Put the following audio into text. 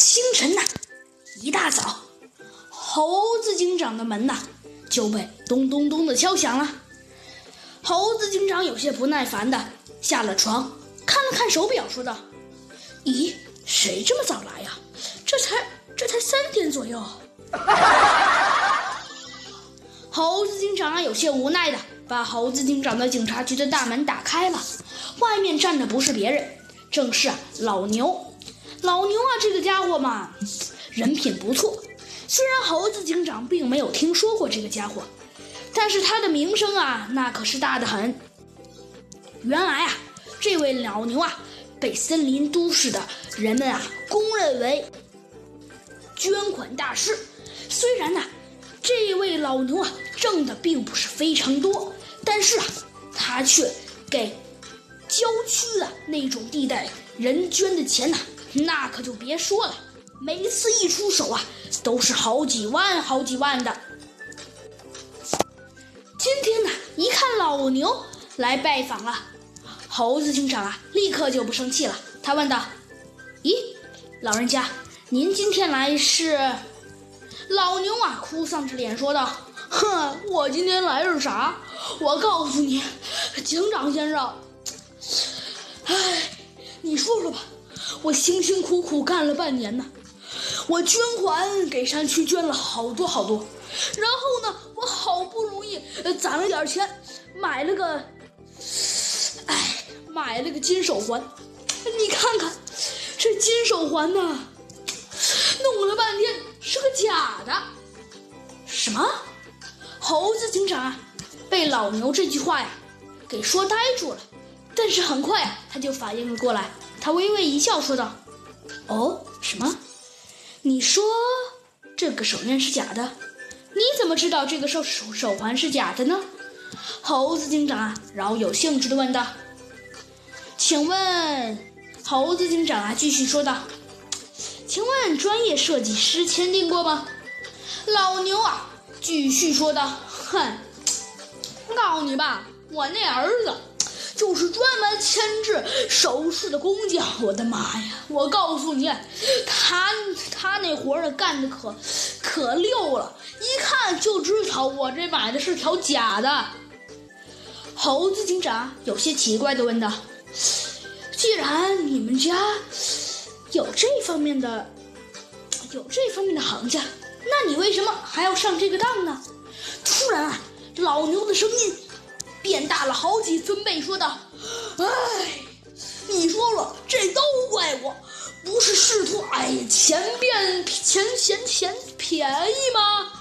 清晨呐，一大早，猴子警长的门呐就被咚咚咚的敲响了。猴子警长有些不耐烦的下了床，看了看手表，说道：“咦，谁这么早来呀？这才这才三点左右。”猴子警长啊，有些无奈的把猴子警长的警察局的大门打开了，外面站的不是别人，正是老牛。老牛啊，这个家伙嘛，人品不错。虽然猴子警长并没有听说过这个家伙，但是他的名声啊，那可是大得很。原来啊，这位老牛啊，被森林都市的人们啊公认为捐款大师。虽然呢，这位老牛啊挣的并不是非常多，但是啊，他却给郊区的那种地带人捐的钱呐。那可就别说了，每次一出手啊，都是好几万、好几万的。今天呢，一看老牛来拜访了，猴子警长啊，立刻就不生气了。他问道：“咦，老人家，您今天来是？”老牛啊，哭丧着脸说道：“哼，我今天来是啥？我告诉你，警长先生，哎，你说说吧。”我辛辛苦苦干了半年呢，我捐款给山区捐了好多好多，然后呢，我好不容易攒了点钱，买了个，哎，买了个金手环。你看看，这金手环呢，弄了半天是个假的。什么？猴子警长啊被老牛这句话呀给说呆住了，但是很快，他就反应了过来。他微微一笑，说道：“哦，什么？你说这个手链是假的？你怎么知道这个手手手环是假的呢？”猴子警长啊，饶有兴致的问道：“请问，猴子警长啊，继续说道，请问专业设计师签订过吗？”老牛啊，继续说道：“哼，告诉你吧，我那儿子。”就是专门牵制手术的工匠，我的妈呀！我告诉你，他他那活儿干的可可溜了，一看就知道我这买的是条假的。猴子警长有些奇怪的问道：“既然你们家有这方面的有这方面的行家，那你为什么还要上这个当呢？”突然啊，老牛的声音。变大了好几分贝，说道：“哎，你说了，这都怪我，不是试图哎呀，钱变钱钱钱便宜吗？